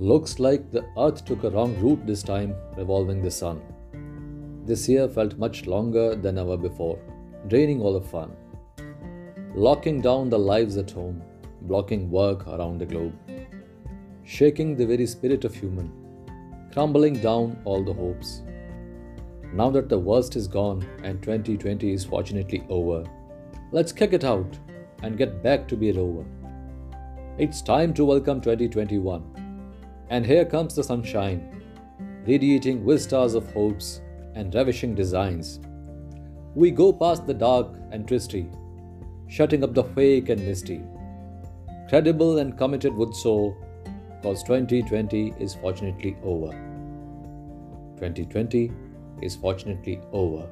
Looks like the Earth took a wrong route this time, revolving the Sun. This year felt much longer than ever before, draining all the fun. Locking down the lives at home, blocking work around the globe. Shaking the very spirit of human, crumbling down all the hopes. Now that the worst is gone and 2020 is fortunately over, let's kick it out and get back to be rover. It's time to welcome 2021 and here comes the sunshine, radiating vistas of hopes and ravishing designs. We go past the dark and twisty, shutting up the fake and misty. Credible and committed would so, cause 2020 is fortunately over. 2020 is fortunately over.